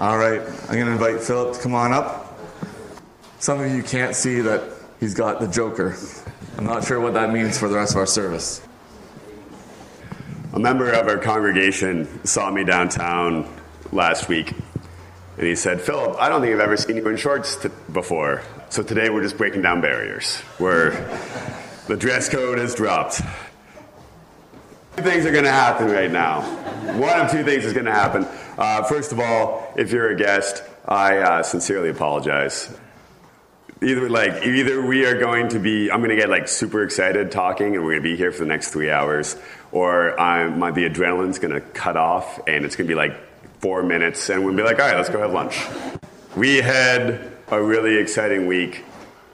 All right, I'm going to invite Philip to come on up. Some of you can't see that he's got the Joker. I'm not sure what that means for the rest of our service. A member of our congregation saw me downtown last week, and he said, Philip, I don't think I've ever seen you in shorts t- before. So today we're just breaking down barriers, where the dress code has dropped. Two things are going to happen right now. One of two things is going to happen. Uh, first of all, if you're a guest, I uh, sincerely apologize. Either like either we are going to be, I'm going to get like super excited talking, and we're going to be here for the next three hours, or I'm, my, the adrenaline's going to cut off, and it's going to be like four minutes, and we'll be like, all right, let's go have lunch. We had a really exciting week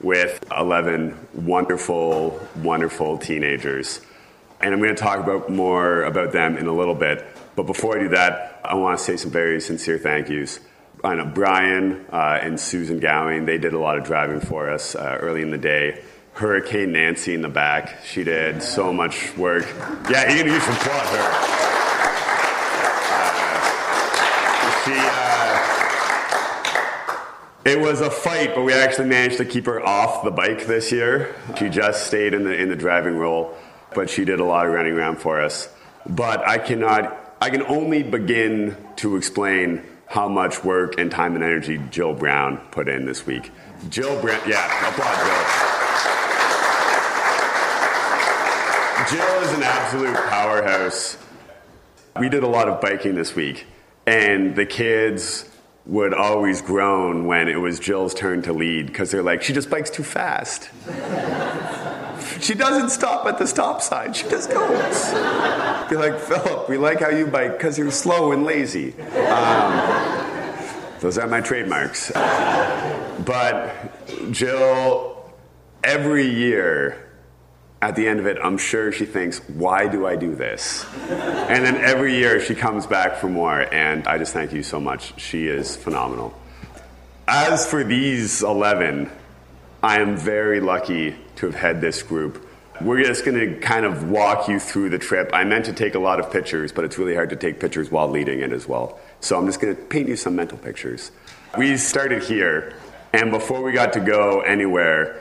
with 11 wonderful, wonderful teenagers. And I'm going to talk about more about them in a little bit. But before I do that, I want to say some very sincere thank yous. I know Brian uh, and Susan Gowing, they did a lot of driving for us uh, early in the day. Hurricane Nancy in the back, she did so much work. Yeah, you can use some applaud her. Uh, she, uh, it was a fight, but we actually managed to keep her off the bike this year. She just stayed in the in the driving role, but she did a lot of running around for us. But I cannot, I can only begin to explain how much work and time and energy Jill Brown put in this week. Jill Brown, yeah, applaud Jill. Jill is an absolute powerhouse. We did a lot of biking this week, and the kids would always groan when it was Jill's turn to lead because they're like, she just bikes too fast. She doesn't stop at the stop sign, she just goes. Be like, Philip, we like how you bike because you're slow and lazy. Um, those are my trademarks. But Jill, every year, at the end of it, I'm sure she thinks, why do I do this? And then every year she comes back for more, and I just thank you so much. She is phenomenal. As for these 11, I am very lucky to have had this group. We're just going to kind of walk you through the trip. I meant to take a lot of pictures, but it's really hard to take pictures while leading it as well. So I'm just going to paint you some mental pictures. We started here, and before we got to go anywhere,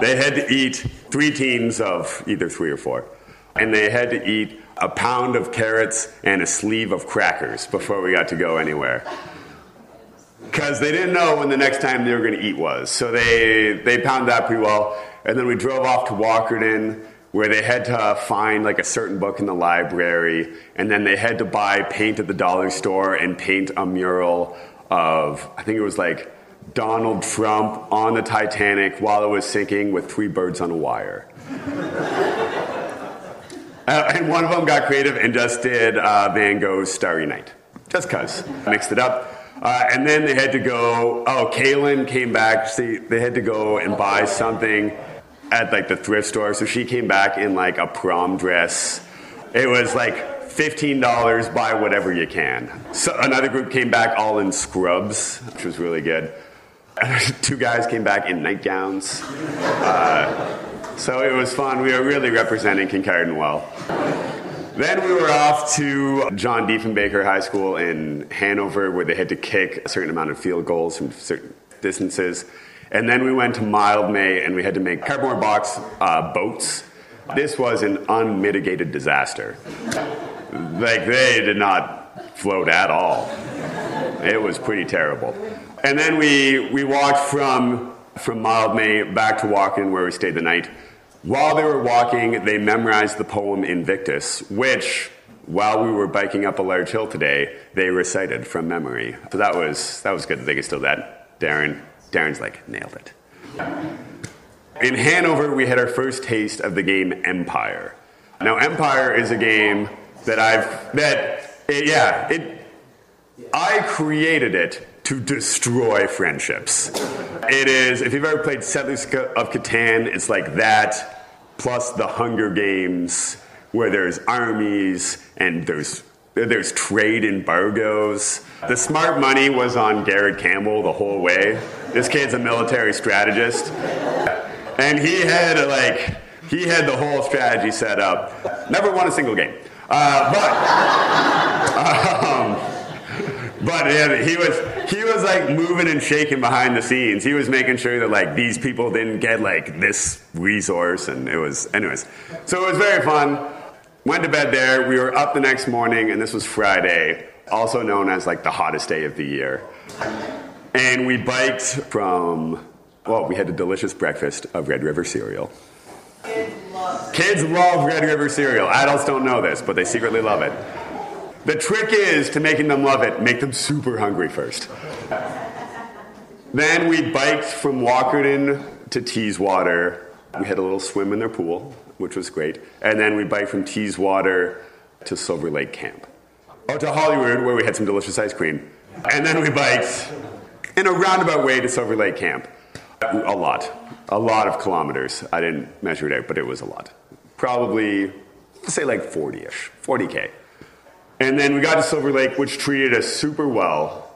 they had to eat three teams of either three or four. And they had to eat a pound of carrots and a sleeve of crackers before we got to go anywhere. Because they didn't know when the next time they were going to eat was. So they, they pounded that pretty well. And then we drove off to Walkerton, where they had to find like a certain book in the library. And then they had to buy paint at the dollar store and paint a mural of, I think it was like Donald Trump on the Titanic while it was sinking with three birds on a wire. uh, and one of them got creative and just did uh, Van Gogh's Starry Night. Just cuz. Mixed it up. Uh, and then they had to go, oh, Kaylin came back. See, they had to go and buy something at like the thrift store. So she came back in like a prom dress. It was like $15, buy whatever you can. So another group came back all in scrubs, which was really good. Two guys came back in nightgowns. Uh, so it was fun. We were really representing Kincardine well. Then we were off to John Diefenbaker High School in Hanover, where they had to kick a certain amount of field goals from certain distances. And then we went to Mildmay, and we had to make cardboard box uh, boats. This was an unmitigated disaster. Like, they did not float at all. It was pretty terrible. And then we, we walked from, from Mildmay back to Walkerton, where we stayed the night. While they were walking, they memorized the poem Invictus, which, while we were biking up a large hill today, they recited from memory. So that was, that was good that they could still that. Darren, Darren's like, nailed it. In Hanover, we had our first taste of the game Empire. Now, Empire is a game that I've, that, it, yeah, it, I created it to destroy friendships. It is, if you've ever played Settlers of Catan, it's like that plus the Hunger Games, where there's armies and there's there's trade embargoes. The smart money was on Garrett Campbell the whole way. This kid's a military strategist, and he had like he had the whole strategy set up. Never won a single game, uh, but um, but he was he was like moving and shaking behind the scenes. He was making sure that like these people didn't get like this resource, and it was, anyways. So it was very fun. Went to bed there. We were up the next morning, and this was Friday, also known as like the hottest day of the year. And we biked from, well, we had a delicious breakfast of Red River cereal. Kids love Red River cereal. Adults don't know this, but they secretly love it. The trick is to making them love it, make them super hungry first. then we biked from Walkerton to Teeswater. We had a little swim in their pool, which was great. And then we biked from Teeswater to Silver Lake Camp. Oh, to Holyrood, where we had some delicious ice cream. And then we biked in a roundabout way to Silver Lake Camp. A lot. A lot of kilometers. I didn't measure it out, but it was a lot. Probably, say like 40 ish, 40K. And then we got to Silver Lake, which treated us super well.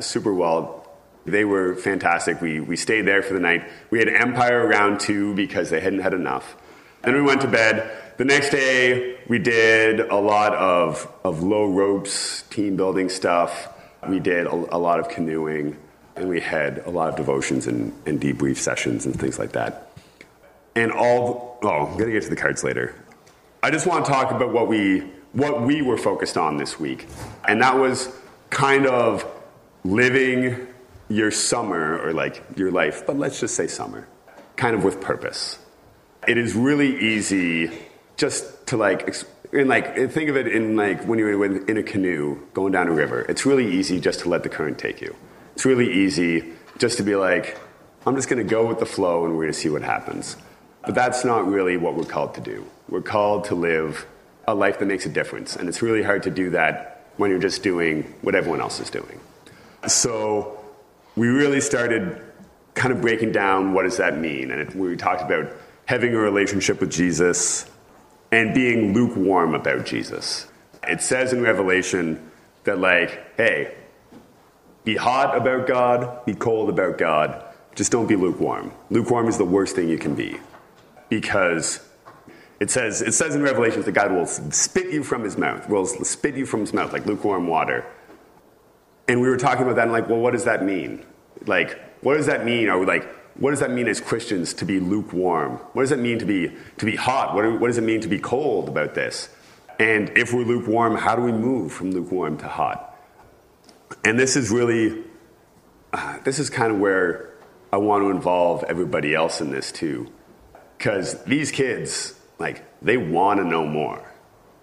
Super well. They were fantastic. We, we stayed there for the night. We had Empire round two because they hadn't had enough. Then we went to bed. The next day, we did a lot of, of low ropes, team building stuff. We did a, a lot of canoeing, and we had a lot of devotions and, and debrief sessions and things like that. And all, oh, I'm going to get to the cards later. I just want to talk about what we, what we were focused on this week. And that was kind of living your summer or like your life, but let's just say summer, kind of with purpose. It is really easy just to like, and like think of it in like when you're in a canoe going down a river. It's really easy just to let the current take you. It's really easy just to be like, I'm just going to go with the flow and we're going to see what happens. But that's not really what we're called to do. We're called to live a life that makes a difference. And it's really hard to do that when you're just doing what everyone else is doing. So we really started kind of breaking down what does that mean. And it, we talked about having a relationship with Jesus and being lukewarm about Jesus. It says in Revelation that, like, hey, be hot about God, be cold about God, just don't be lukewarm. Lukewarm is the worst thing you can be because it says, it says in Revelations that God will spit you from his mouth, will spit you from his mouth like lukewarm water. And we were talking about that and like, well, what does that mean? Like, what does that mean? We like, what does that mean as Christians to be lukewarm? What does it mean to be, to be hot? What, what does it mean to be cold about this? And if we're lukewarm, how do we move from lukewarm to hot? And this is really, uh, this is kind of where I want to involve everybody else in this too. Because these kids, like, they want to know more.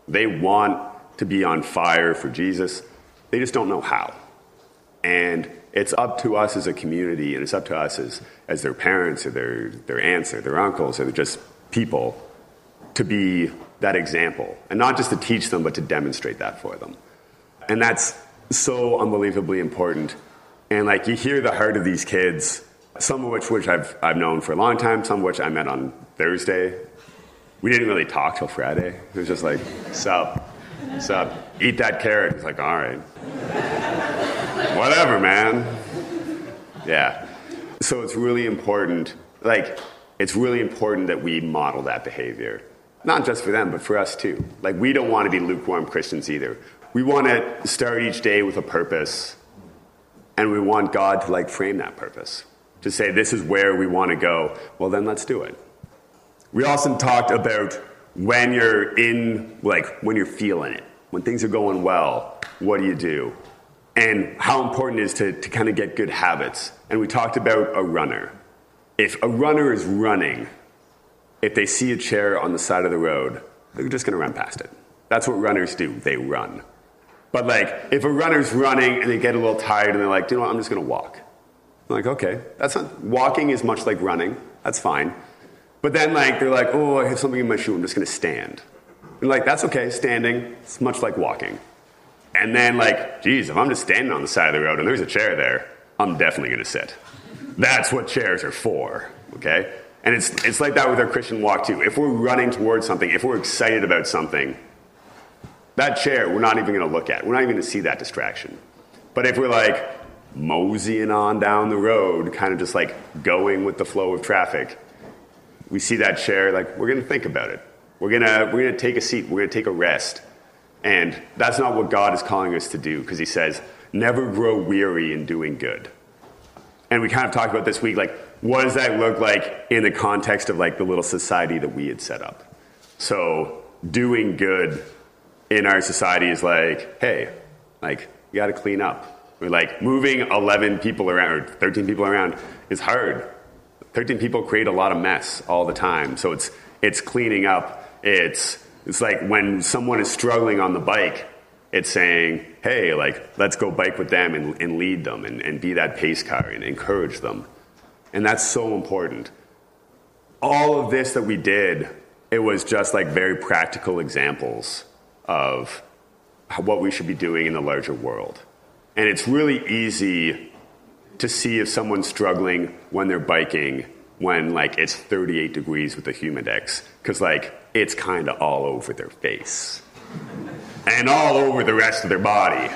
They want to be on fire for Jesus. They just don't know how. And it's up to us as a community, and it's up to us as, as their parents or their, their aunts or their uncles or just people to be that example. And not just to teach them, but to demonstrate that for them. And that's so unbelievably important. And like you hear the heart of these kids, some of which, which I've, I've known for a long time, some of which I met on Thursday. We didn't really talk till Friday. It was just like, sup, sup, eat that carrot. It's like, all right. Whatever, man. Yeah. So it's really important, like, it's really important that we model that behavior. Not just for them, but for us too. Like, we don't want to be lukewarm Christians either. We want to start each day with a purpose, and we want God to, like, frame that purpose. To say, this is where we want to go. Well, then let's do it. We also talked about when you're in, like, when you're feeling it, when things are going well, what do you do? and how important it is to, to kind of get good habits. And we talked about a runner. If a runner is running, if they see a chair on the side of the road, they're just going to run past it. That's what runners do, they run. But like, if a runner's running and they get a little tired and they're like, you know what, I'm just going to walk. I'm like, okay, that's not, walking is much like running. That's fine. But then like, they're like, oh, I have something in my shoe, I'm just to stand. And like, that's okay, standing, it's much like walking. And then, like, geez, if I'm just standing on the side of the road and there's a chair there, I'm definitely to sit. That's what chairs are for, okay? And it's, it's like that with our Christian walk, too. If we're running towards something, if we're excited about something, that chair we're not even to look at. We're not even to see that distraction. But if we're like moseying on down the road, kind of just like going with the flow of traffic, we see that chair, like, we're going to think about it. We're to we're to take a seat, we're going to take a rest and that's not what God is calling us to do because He says, never grow weary in doing good. And we kind of talked about this week, like, what does that look like in the context of like the little society that we had set up? So doing good in our society is like, hey, like you got to clean up. Or like moving 11 people around or 13 people around is hard. 13 people create a lot of mess all the time. So it's it's cleaning up. It's it's like when someone is struggling on the bike, it's saying, hey, like let's go bike with them and, and lead them and, and be that pace car and encourage them. And that's so important. All of this that we did, it was just like very practical examples of what we should be doing in the larger world. And it's really easy to see if someone's struggling when they're biking when like it's 38 degrees with the humidex because like it's kind of all over their face and all over the rest of their body.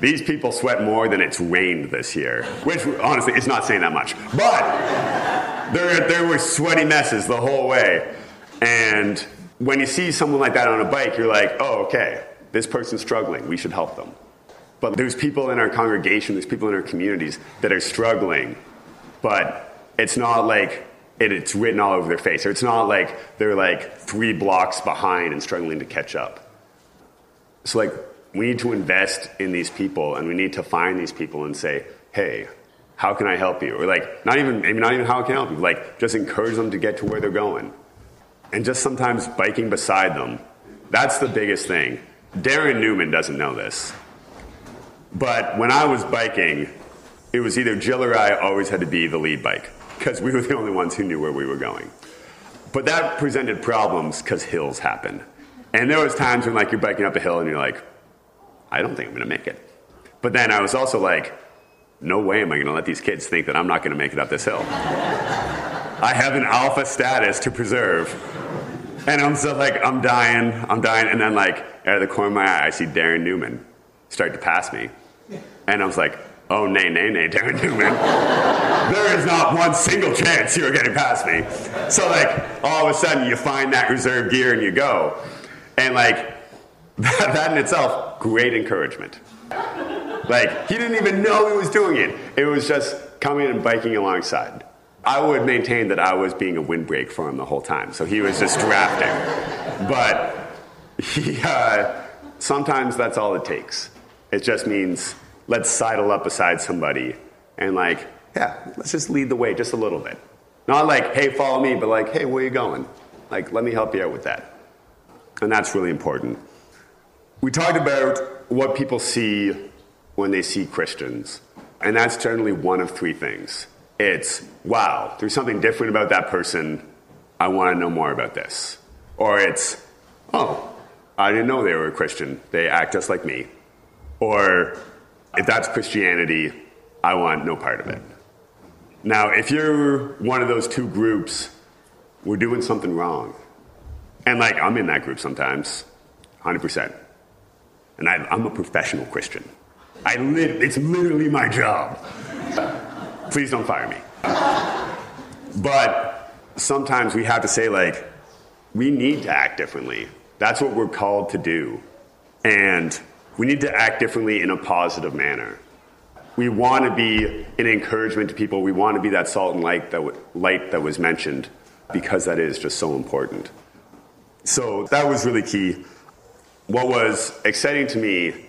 These people sweat more than it's rained this year which honestly it's not saying that much but there, there were sweaty messes the whole way. And when you see someone like that on a bike you're like oh okay this person's struggling we should help them but there's people in our congregation, there's people in our communities that are struggling, but it's not like it, it's written all over their face, or it's not like they're like three blocks behind and struggling to catch up. So, like, we need to invest in these people, and we need to find these people and say, hey, how can I help you? Or like, not even, maybe not even how can I help you, like, just encourage them to get to where they're going. And just sometimes biking beside them. That's the biggest thing. Darren Newman doesn't know this. But when I was biking, it was either Jill or I always had to be the lead bike because we were the only ones who knew where we were going. But that presented problems because hills happen. And there was times when like you're biking up a hill and you're like, I don't think I'm to make it. But then I was also like, no way am I to let these kids think that I'm not to make it up this hill. I have an alpha status to preserve. And I'm so like, I'm dying, I'm dying. And then like out of the corner of my eye, I see Darren Newman start to pass me. And I was like, oh, nay, nay, nay, Darren Newman. there is not one single chance you are getting past me. So, like, all of a sudden, you find that reserve gear and you go. And, like, that, that in itself, great encouragement. Like, he didn't even know he was doing it. It was just coming and biking alongside. I would maintain that I was being a windbreak for him the whole time. So he was just drafting. But he, uh, sometimes that's all it takes. It just means let's sidle up beside somebody and like, yeah, let's just lead the way just a little bit. Not like, hey, follow me, but like, hey, where are you going? Like, let me help you out with that. And that's really important. We talked about what people see when they see Christians. And that's generally one of three things. It's, wow, there's something different about that person. I want to know more about this. Or it's, oh, I didn't know they were a Christian. They act just like me. Or if that's Christianity, I want no part of it. Now, if you're one of those two groups, we're doing something wrong. And like, I'm in that group sometimes, 100%. And I, am a professional Christian. I live, it's literally my job. Please don't fire me. But sometimes we have to say, like, we need to act differently. That's what we're called to do. And we need to act differently in a positive manner. We want to be an encouragement to people. We want to be that salt and light that, w- light that was mentioned because that is just so important. So that was really key. What was exciting to me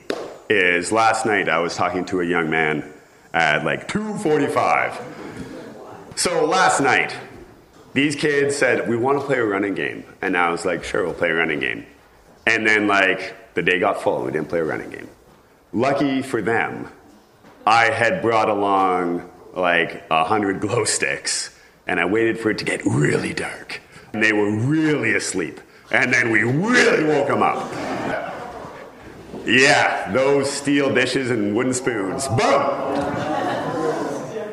is last night I was talking to a young man at like 2:45. So last night, these kids said we want to play a running game, and I was like, sure, we'll play a running game. And then like the day got full we didn't play a running game. Lucky for them, I had brought along like a hundred glow sticks and I waited for it to get really dark. And they were really asleep. And then we really woke them up. Yeah, those steel dishes and wooden spoons. Boom!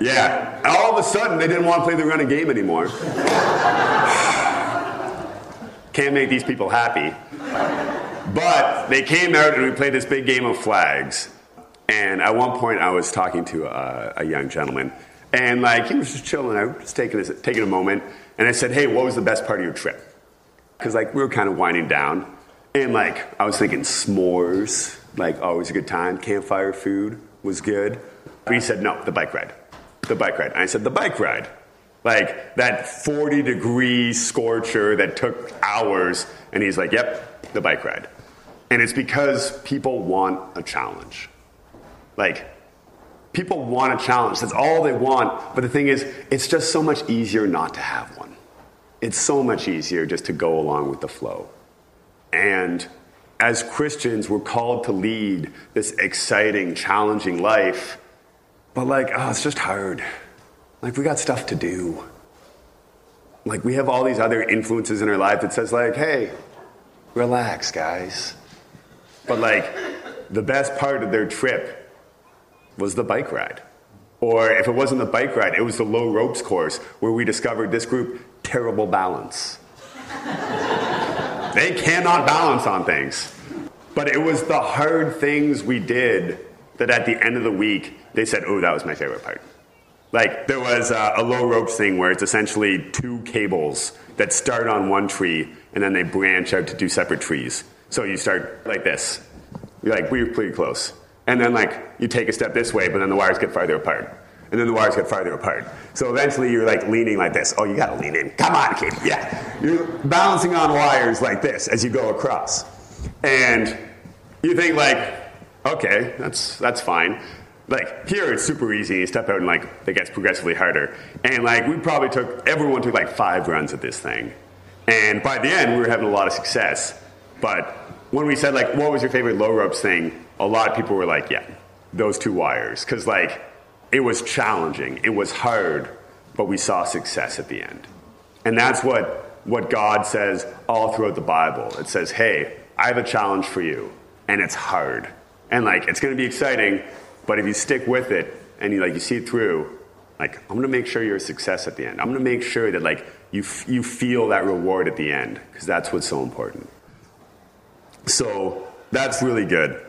Yeah, all of a sudden they didn't want to play the running game anymore. Can't make these people happy. But they came out and we played this big game of flags. And at one point, I was talking to a, a young gentleman, and like he was just chilling out, just taking a, taking a moment. And I said, "Hey, what was the best part of your trip?" Because like we were kind of winding down, and like I was thinking s'mores, like always a good time, campfire food, was good. But he said, no, the bike ride. The bike ride. And I said, the bike ride. Like that 40 degree scorcher that took hours. And he's like, yep, the bike ride. And it's because people want a challenge. Like, people want a challenge. That's all they want. But the thing is, it's just so much easier not to have one. It's so much easier just to go along with the flow. And as Christians, we're called to lead this exciting, challenging life. But, like, oh, it's just hard. Like, we got stuff to do. Like, we have all these other influences in our life that says, like, hey, relax, guys. But, like, the best part of their trip was the bike ride. Or if it wasn't the bike ride, it was the low ropes course where we discovered this group terrible balance. they cannot balance on things. But it was the hard things we did that at the end of the week, they said, oh, that was my favorite part. Like, there was a, a low ropes thing where it's essentially two cables that start on one tree and then they branch out to two separate trees. So you start like this. You're like, we're pretty close. And then, like, you take a step this way, but then the wires get farther apart. And then the wires get farther apart. So eventually you're like leaning like this. Oh, you gotta lean in. Come on, kid. Yeah. You're balancing on wires like this as you go across. And you think like, okay, that's that's fine. Like here it's super easy. You step out and like it gets progressively harder. And like we probably took everyone took like five runs at this thing. And by the end we were having a lot of success. But when we said like what was your favorite low ropes thing, a lot of people were like, yeah, those two wires. Cause like it was challenging, it was hard, but we saw success at the end. And that's what, what God says all throughout the Bible. It says, hey, I have a challenge for you, and it's hard. And like, it's going to be exciting, but if you stick with it and you like, you see it through, like, I'm going to make sure you're a success at the end. I'm going to make sure that like, you, f- you feel that reward at the end, because that's what's so important. So that's really good.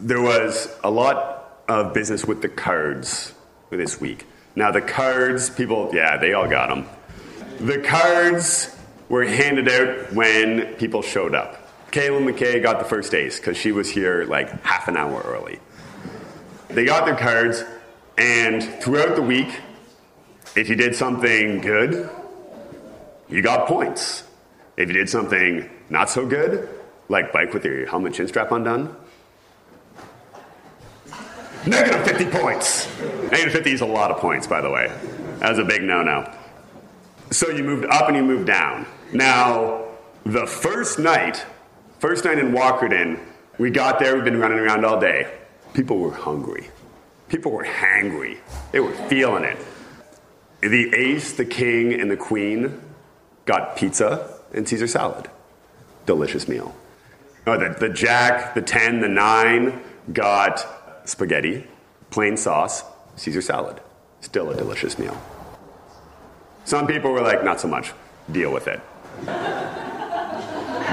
There was a lot of business with the cards this week. Now, the cards, people, yeah, they all got them. The cards were handed out when people showed up. Kayla McKay got the first ace because she was here like half an hour early. They got their cards, and throughout the week, if you did something good, you got points. If you did something not so good, like bike with your helmet chin strap undone, Negative 50 points. Negative 50 is a lot of points, by the way. That was a big no no. So you moved up and you moved down. Now, the first night, first night in Walkerton, we got there, we've been running around all day. People were hungry. People were hangry. They were feeling it. The ace, the king, and the queen got pizza and Caesar salad. Delicious meal. Oh, the, the jack, the 10, the 9 got spaghetti, plain sauce, Caesar salad. Still a delicious meal. Some people were like, not so much. Deal with it.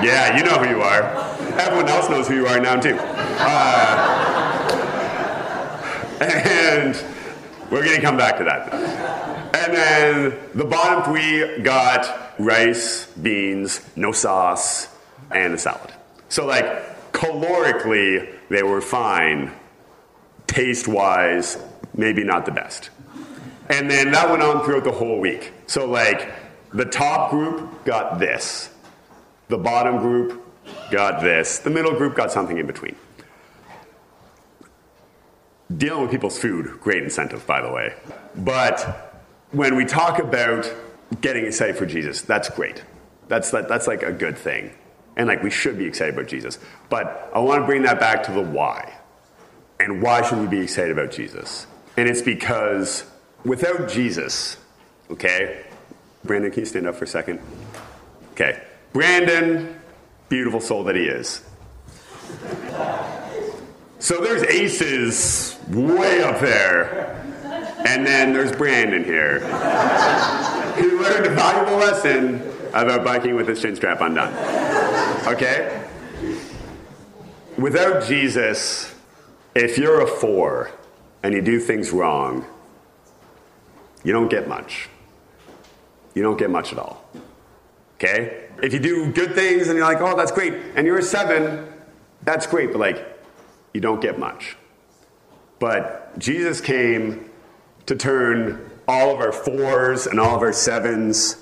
yeah, you know who you are. Everyone else knows who you are now, too. Uh, and we're going to come back to that. And then the bottom three got rice, beans, no sauce, and a salad. So, like, calorically, they were fine taste wise, maybe not the best. And then that went on throughout the whole week. So, like, the top group got this, the bottom group got this, the middle group got something in between. Dealing with people's food, great incentive, by the way. But when we talk about getting excited for Jesus, that's great. That's, that, that's like a good thing. And like we should be excited about Jesus. But I want to bring that back to the why. And why should we be excited about Jesus? And it's because without Jesus, okay, Brandon, can you stand up for a second? Okay, Brandon, beautiful soul that he is. So there's aces way up there. And then there's Brandon here. He learned a valuable lesson about biking with his chin strap undone. Okay? Without Jesus, if you're a four and you do things wrong, you don't get much. You don't get much at all. Okay? If you do good things and you're like, oh, that's great, and you're a seven, that's great, but like, you don't get much. But Jesus came to turn all of our fours and all of our sevens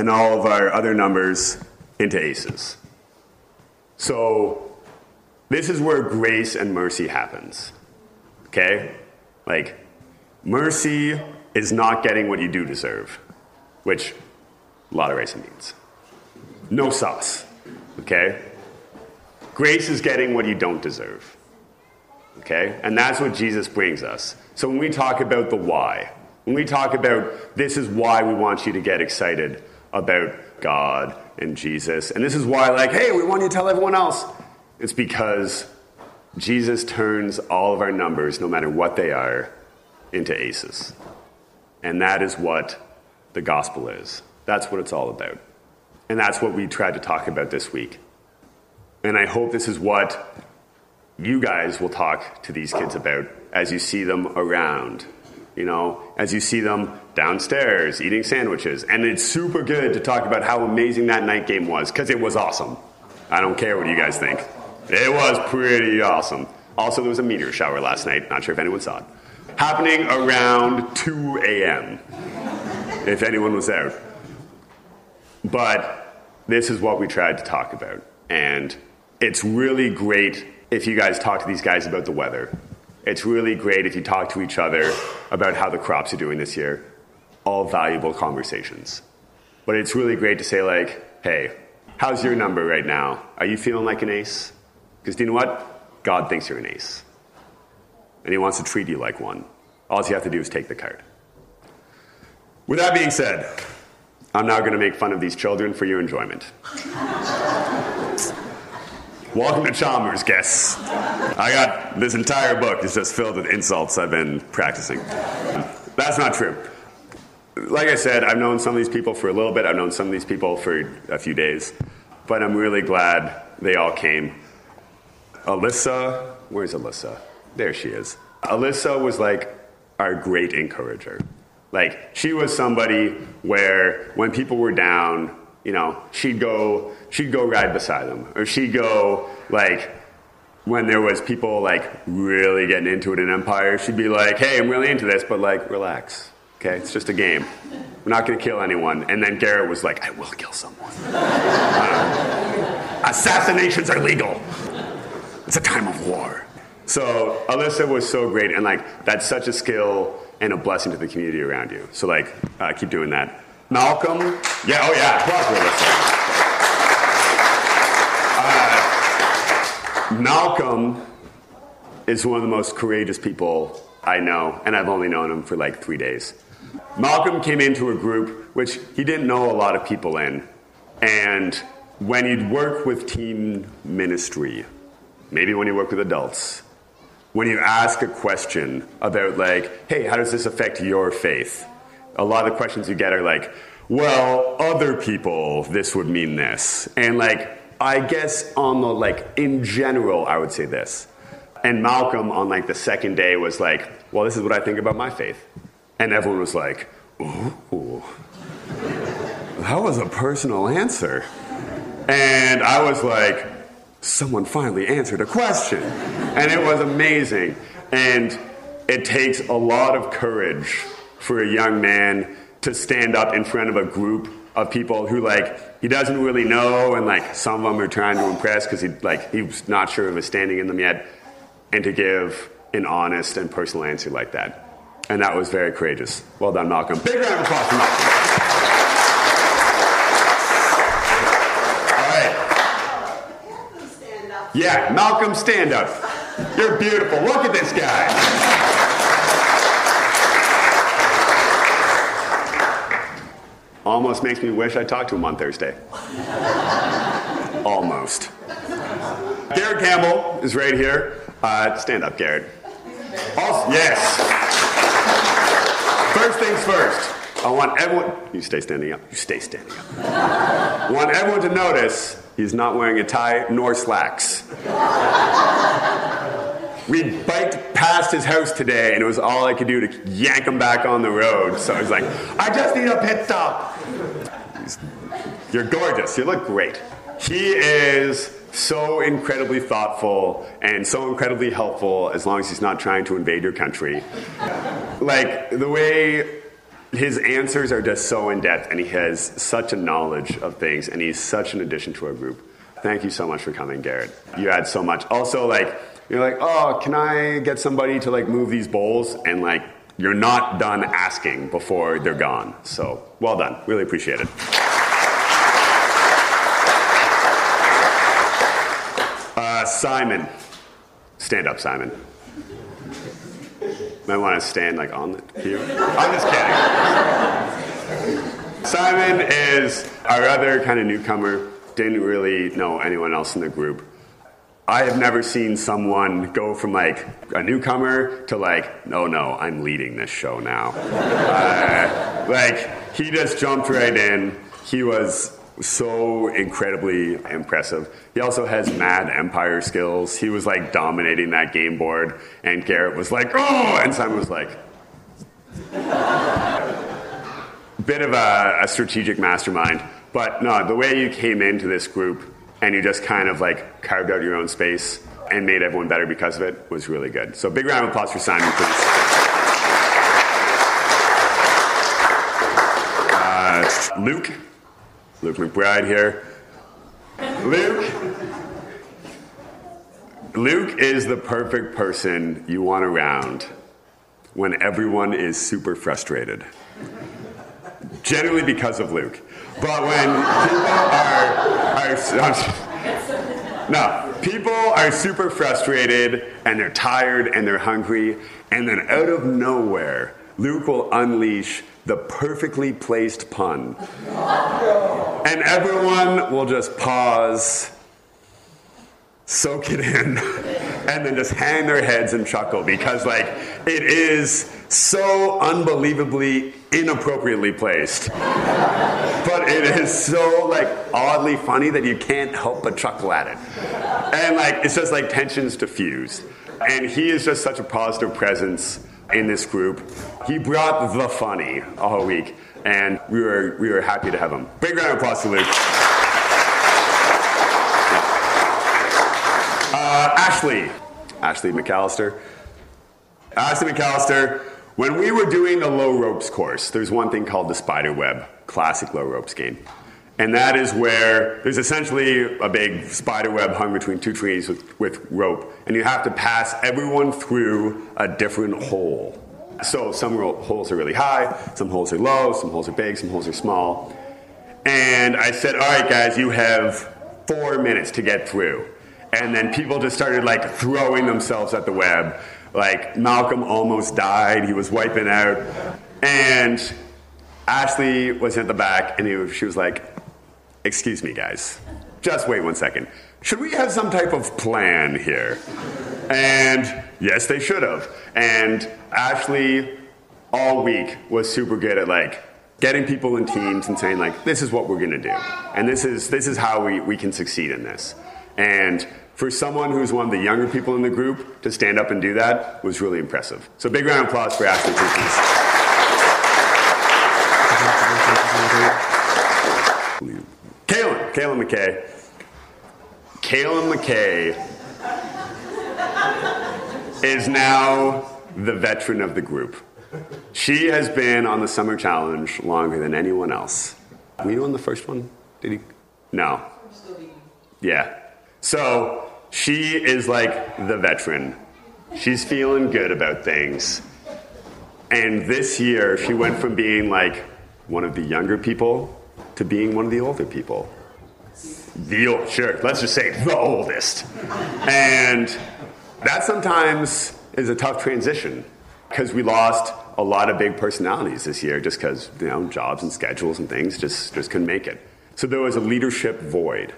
and all of our other numbers into aces. So, this is where grace and mercy happens. Okay? Like, mercy is not getting what you do deserve, which a lot of racing means. No sauce. Okay? Grace is getting what you don't deserve. Okay? And that's what Jesus brings us. So when we talk about the why, when we talk about this is why we want you to get excited about God and Jesus, and this is why, like, hey, we want you to tell everyone else, it's because Jesus turns all of our numbers, no matter what they are, into aces. And that is what the gospel is. That's what it's all about. And that's what we tried to talk about this week. And I hope this is what you guys will talk to these kids about as you see them around. You know, as you see them downstairs eating sandwiches. And it's super good to talk about how amazing that night game was, because it was awesome. I don't care what you guys think. It was pretty awesome. Also, there was a meteor shower last night. Not sure if anyone saw it. Happening around 2 a.m., if anyone was there. But this is what we tried to talk about. And it's really great if you guys talk to these guys about the weather. It's really great if you talk to each other about how the crops are doing this year. All valuable conversations. But it's really great to say, like, hey, how's your number right now? Are you feeling like an ace? Because you know what? God thinks you're an ace. And he wants to treat you like one. All you have to do is take the card. With that being said, I'm now going to make fun of these children for your enjoyment. Welcome to Chalmers, guests. I got this entire book is just filled with insults I've been practicing. That's not true. Like I said, I've known some of these people for a little bit. I've known some of these people for a few days, but I'm really glad they all came. Alyssa, where's Alyssa? There she is. Alyssa was like our great encourager. Like she was somebody where when people were down, you know, she'd go she'd go ride beside them, or she'd go like when there was people like really getting into it in Empire, she'd be like, "Hey, I'm really into this, but like, relax, okay? It's just a game. We're not to kill anyone." And then Garrett was like, "I will kill someone. Uh, assassinations are legal. It's a time of war." So Alyssa was so great, and like that's such a skill and a blessing to the community around you. So like, uh, keep doing that. Malcolm, yeah, oh yeah, applause. Uh, Malcolm is one of the most courageous people I know, and I've only known him for like three days. Malcolm came into a group which he didn't know a lot of people in, and when you'd work with team ministry, maybe when you work with adults, when you ask a question about like, hey, how does this affect your faith? A lot of the questions you get are like, well, other people, this would mean this. And like, I guess on the like, in general, I would say this. And Malcolm on like the second day was like, well, this is what I think about my faith. And everyone was like, ooh, that was a personal answer. And I was like, someone finally answered a question. And it was amazing. And it takes a lot of courage for a young man to stand up in front of a group of people who like he doesn't really know and like some of them are trying to impress because he like he's not sure of his standing in them yet and to give an honest and personal answer like that. And that was very courageous. Well done malcolm. Big round of applause for malcolm. All right. Yeah malcolm stand up. You're beautiful. Look at this guy Almost makes me wish I talked to him on Thursday. Almost. Garrett Campbell is right here. Uh, stand up, Garrett. Yes. First things first. I want everyone. You stay standing up. You stay standing up. I want everyone to notice he's not wearing a tie nor slacks. We biked past his house today, and it was all I could do to yank him back on the road. So I was like, I just need a pit stop. You're gorgeous. You look great. he is so incredibly thoughtful and so incredibly helpful as long as he's not trying to invade your country. Like the way his answers are just so in depth and he has such a knowledge of things and he's such an addition to our group. Thank you so much for coming, Garrett. You add so much. Also, like, you're like, oh, can I get somebody to like move these bowls? And like, you're not done asking before they're gone. So, well done. Really appreciate it. Uh, Simon. Stand up, Simon. Might want to stand like on the here. I'm just kidding. Simon is our other kind of newcomer. Didn't really know anyone else in the group. I have never seen someone go from like a newcomer to like, no, no, I'm leading this show now. uh, like, he just jumped right in. He was so incredibly impressive. He also has mad empire skills. He was like dominating that game board, and Garrett was like, oh, and Simon was like, bit of a, a strategic mastermind. But no, the way you came into this group and you just kind of like carved out your own space and made everyone better because of it was really good. So big round of applause for Simon, please. Uh, Luke, Luke McBride here. Luke, Luke is the perfect person you want around when everyone is super frustrated. Generally because of Luke. But when people are, are no, people are super frustrated and they're tired and they're hungry, and then out of nowhere, Luke will unleash the perfectly placed pun. And everyone will just pause, soak it in, and then just hang their heads and chuckle because, like, it is so unbelievably inappropriately placed. but it is so, like, oddly funny that you can't help but chuckle at it. And, like, it's just like tensions diffuse. And he is just such a positive presence in this group. He brought the funny all week, and we were, we were happy to have him. Big round of applause to Luke. Uh, Ashley. Ashley McAllister. Ashley McAllister, when we were doing the low ropes course, there's one thing called the spider web, classic low ropes game. And that is where there's essentially a big spider web hung between two trees with, with rope, and you have to pass everyone through a different hole. So some holes are really high, some holes are low, some holes are big, some holes are small. And I said, all right, guys, you have four minutes to get through. And then people just started like throwing themselves at the web. Like Malcolm almost died, he was wiping out. And Ashley was at the back, and was, she was like, Excuse me, guys. Just wait one second. Should we have some type of plan here? And yes, they should have. And Ashley, all week, was super good at like getting people in teams and saying like, this is what we're gonna do, and this is this is how we, we can succeed in this. And for someone who's one of the younger people in the group to stand up and do that was really impressive. So big round of applause for Ashley, please. Kaylin, Kaylin McKay. Kaylin McKay is now the veteran of the group. She has been on the Summer Challenge longer than anyone else. Were you on the first one? Did he? No. Yeah. So she is like the veteran. She's feeling good about things. And this year, she went from being like one of the younger people to being one of the older people. The old, sure, let's just say the oldest. And that sometimes is a tough transition because we lost a lot of big personalities this year just because, you know, jobs and schedules and things just, just couldn't make it. So there was a leadership void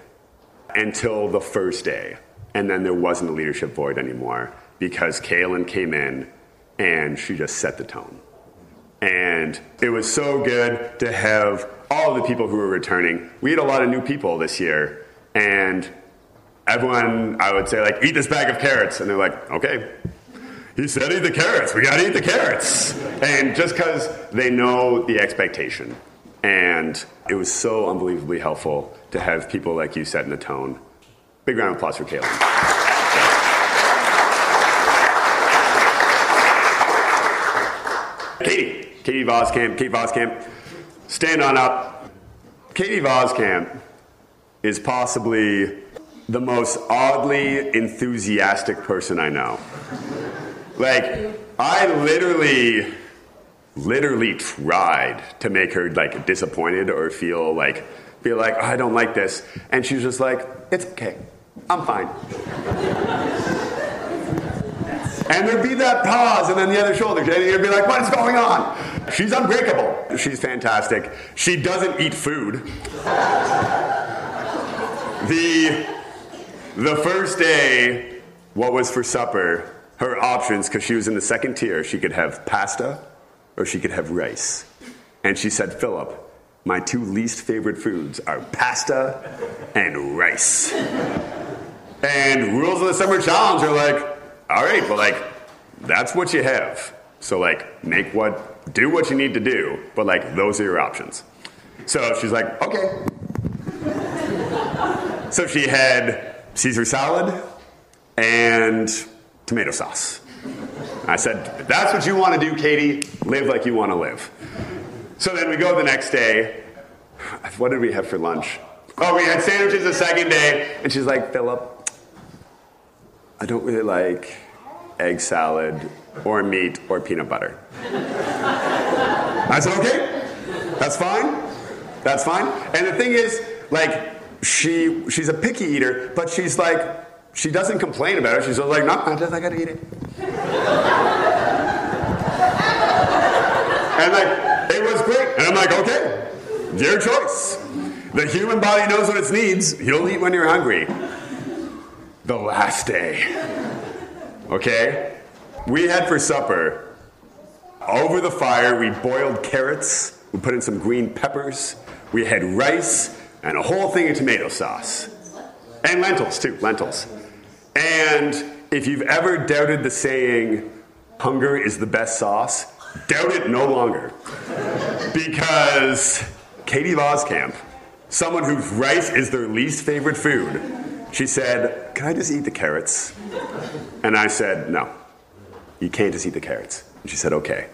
until the first day. And then there wasn't a leadership void anymore because Kaylin came in and she just set the tone. And it was so good to have all the people who were returning. We had a lot of new people this year, and everyone, I would say, like, eat this bag of carrots. And they're like, okay. He said, eat the carrots. We got to eat the carrots. And just because they know the expectation. And it was so unbelievably helpful to have people like you setting the tone. Big round of applause for Kaylin. Katie, Katie Voskamp, Kate Voskamp, stand on up. Katie Voskamp is possibly the most oddly enthusiastic person I know. Like, I literally, literally tried to make her like disappointed or feel like, feel like, oh, I don't like this. And she was just like, it's okay. I'm fine. and there'd be that pause and then the other shoulder. And you'd be like, what is going on? She's unbreakable. She's fantastic. She doesn't eat food. the, the first day, what was for supper? Her options, because she was in the second tier, she could have pasta or she could have rice. And she said, Philip, my two least favorite foods are pasta and rice. And rules of the summer challenge are like, all right, but like, that's what you have. So like, make what, do what you need to do, but like, those are your options. So she's like, okay. so she had Caesar salad and tomato sauce. I said, that's what you want to do, Katie, live like you want to live. So then we go the next day. What did we have for lunch? Oh, we had sandwiches the second day. And she's like, Philip, I don't really like egg salad or meat or peanut butter. I said, okay, that's fine. That's fine. And the thing is, like, she she's a picky eater, but she's like, she doesn't complain about it. She's just like, no, I just I gotta eat it. and like. And I'm like, okay, your choice. The human body knows what it needs. You'll eat when you're hungry. The last day. Okay? We had for supper, over the fire, we boiled carrots, we put in some green peppers, we had rice, and a whole thing of tomato sauce. And lentils, too, lentils. And if you've ever doubted the saying, hunger is the best sauce, doubt it no longer. because Katie Voskamp, someone whose rice is their least favorite food, she said, Can I just eat the carrots? And I said, No, you can't just eat the carrots. And she said, Okay.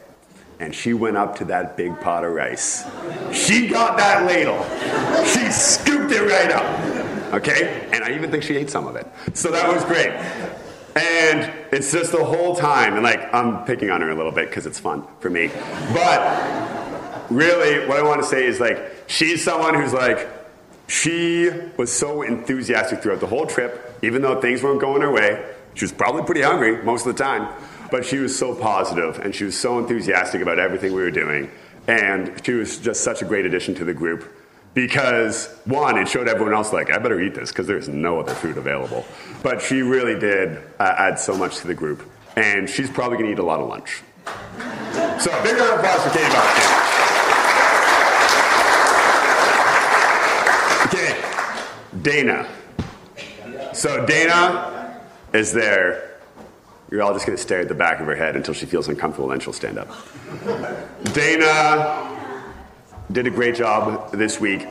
And she went up to that big pot of rice. She got that ladle. She scooped it right up. Okay? And I even think she ate some of it. So that was great. And it's just the whole time, and like, I'm picking on her a little bit because it's fun for me. But really, what I want to say is like, she's someone who's like, she was so enthusiastic throughout the whole trip, even though things weren't going her way. She was probably pretty hungry most of the time, but she was so positive and she was so enthusiastic about everything we were doing. And she was just such a great addition to the group because, one, it showed everyone else, like, I better eat this because there's no other food available. But she really did uh, add so much to the group. And she's probably going to eat a lot of lunch. So, big round of applause for Katie. Okay, Dana. So Dana is there. You're all just going to stare at the back of her head until she feels uncomfortable, then she'll stand up. Dana did a great job this week.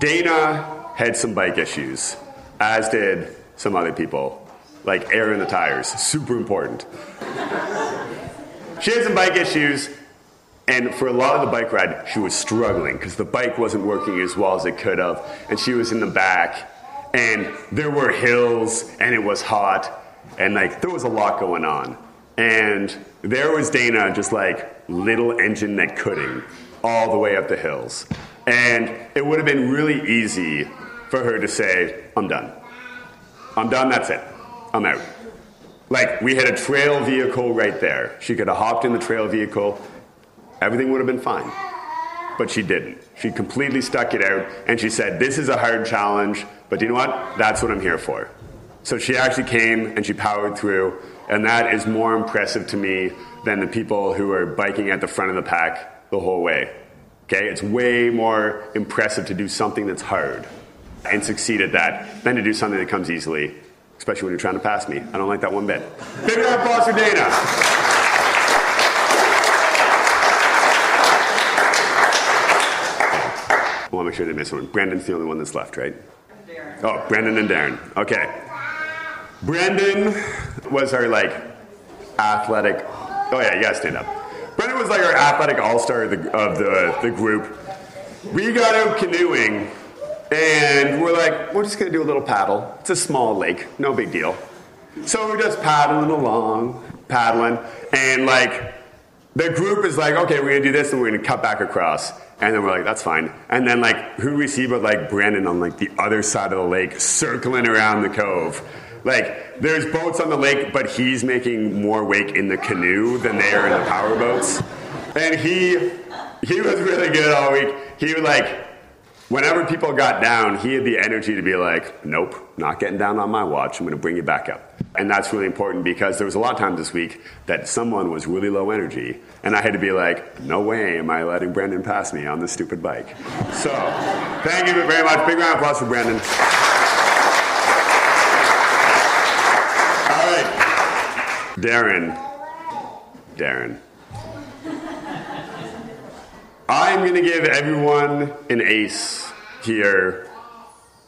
Dana had some bike issues, as did some other people, like air in the tires. Super important. She had some bike issues, and for a lot of the bike ride, she was struggling because the bike wasn't working as well as it could have, and she was in the back, and there were hills, and it was hot, and like there was a lot going on. And there was Dana, just like little engine that couldn't, all the way up the hills. And it would have been really easy for her to say, I'm done. I'm done, that's it. I'm out. Like, we had a trail vehicle right there. She could have hopped in the trail vehicle, everything would have been fine. But she didn't. She completely stuck it out, and she said, This is a hard challenge, but you know what? That's what I'm here for. So she actually came and she powered through, and that is more impressive to me than the people who are biking at the front of the pack the whole way. Okay? It's way more impressive to do something that's hard and succeed at that than to do something that comes easily, especially when you're trying to pass me. I don't like that one bit. Big round applause for Dana. want want to make sure they miss one. Brandon's the only one that's left, right? Oh, Brandon and Darren. Okay. Brandon was our like athletic. Oh yeah, you gotta stand up. Brandon was like our athletic all-star of the, of the, the group. We got out canoeing, and we're like, we're just gonna do a little paddle. It's a small lake, no big deal. So we're just paddling along, paddling, and like the group is like, okay, we're gonna do this, and we're gonna cut back across. And then we're like, that's fine. And then like, who do we see but like Brandon on like the other side of the lake, circling around the cove. Like, there's boats on the lake, but he's making more wake in the canoe than they are in the power boats. And he he was really good all week. He would like, whenever people got down, he had the energy to be like, nope, not getting down on my watch. I'm going to bring you back up. And that's really important because there was a lot of times this week that someone was really low energy, and I had to be like, no way am I letting Brandon pass me on this stupid bike. So, thank you very much. Big round of applause for Brandon. All right, Darren. Darren. I'm going to give everyone an ace here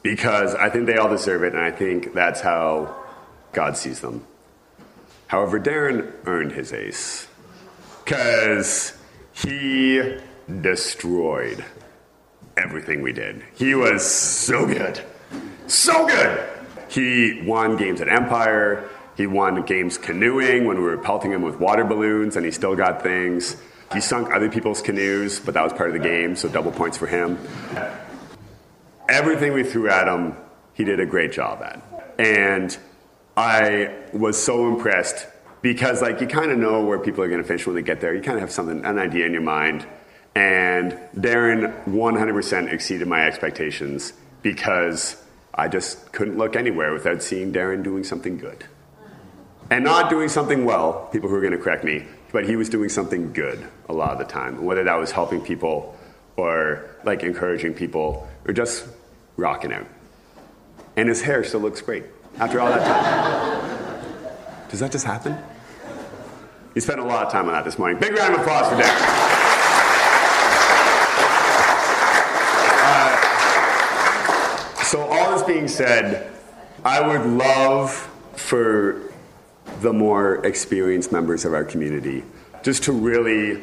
because I think they all deserve it, and I think that's how God sees them. However, Darren earned his ace because he destroyed everything we did. He was so good. So good. He won games at Empire. He won games canoeing when we were pelting him with water balloons, and he still got things. He sunk other people's canoes, but that was part of the game, so double points for him. Everything we threw at him, he did a great job at. And I was so impressed because, like, you kind of know where people are going to finish when they get there. You kind of have something, an idea in your mind. And Darren 100% exceeded my expectations because I just couldn't look anywhere without seeing Darren doing something good. And not doing something well, people who are going to correct me, but he was doing something good a lot of the time. Whether that was helping people or like encouraging people or just rocking out. And his hair still looks great after all that time. Does that just happen? He spent a lot of time on that this morning. Big round of applause for Darren. Uh, so, all this being said, I would love for the more experienced members of our community just to really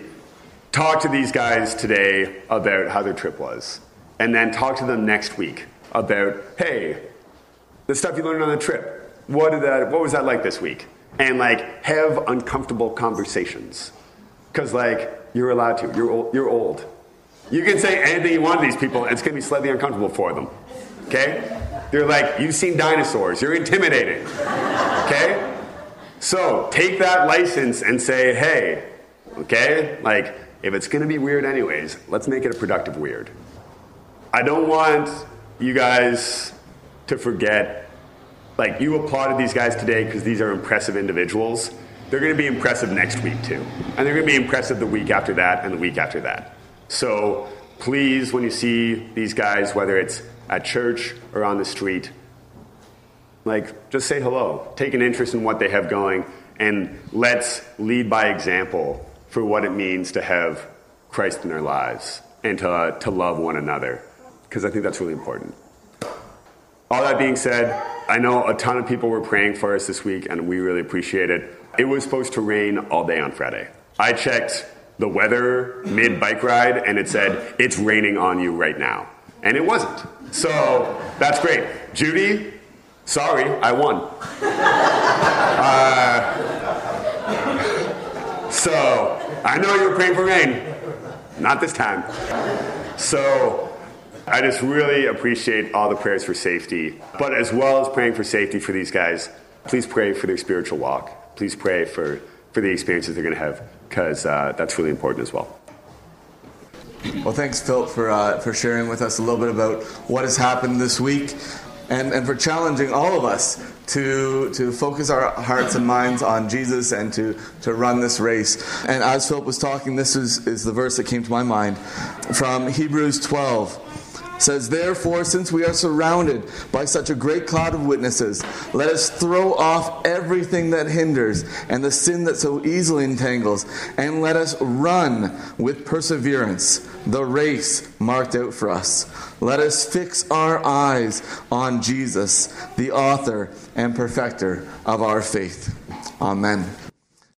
talk to these guys today about how their trip was. And then talk to them next week about, hey, the stuff you learned on the trip, what, did that, what was that like this week? And like have uncomfortable conversations. Because like you're allowed to, you're old, you're old. You can say anything you want to these people, and it's going to be slightly uncomfortable for them. Okay? They're like, you've seen dinosaurs, you're intimidating. Okay? So take that license and say, hey, okay? Like, if it's gonna be weird anyways, let's make it a productive weird. I don't want you guys to forget, like, you applauded these guys today because these are impressive individuals. They're gonna be impressive next week too. And they're gonna be impressive the week after that and the week after that. So please, when you see these guys, whether it's at church or on the street, like, just say hello. Take an interest in what they have going, and let's lead by example for what it means to have Christ in our lives and to, uh, to love one another, because I think that's really important. All that being said, I know a ton of people were praying for us this week, and we really appreciate it. It was supposed to rain all day on Friday. I checked the weather mid bike ride, and it said, It's raining on you right now. And it wasn't. So that's great. Judy, Sorry, I won. Uh, so, I know you were praying for rain. Not this time. So, I just really appreciate all the prayers for safety. But as well as praying for safety for these guys, please pray for their spiritual walk. Please pray for, for the experiences they're going to have, because uh, that's really important as well. Well, thanks, Phil, for, uh, for sharing with us a little bit about what has happened this week and, and for challenging all of us to, to focus our hearts and minds on Jesus and to, to run this race. And as Philip was talking, this is, is the verse that came to my mind from Hebrews 12. Says, Therefore, since we are surrounded by such a great cloud of witnesses, let us throw off everything that hinders and the sin that so easily entangles, and let us run with perseverance the race marked out for us. Let us fix our eyes on Jesus, the author and perfecter of our faith. Amen.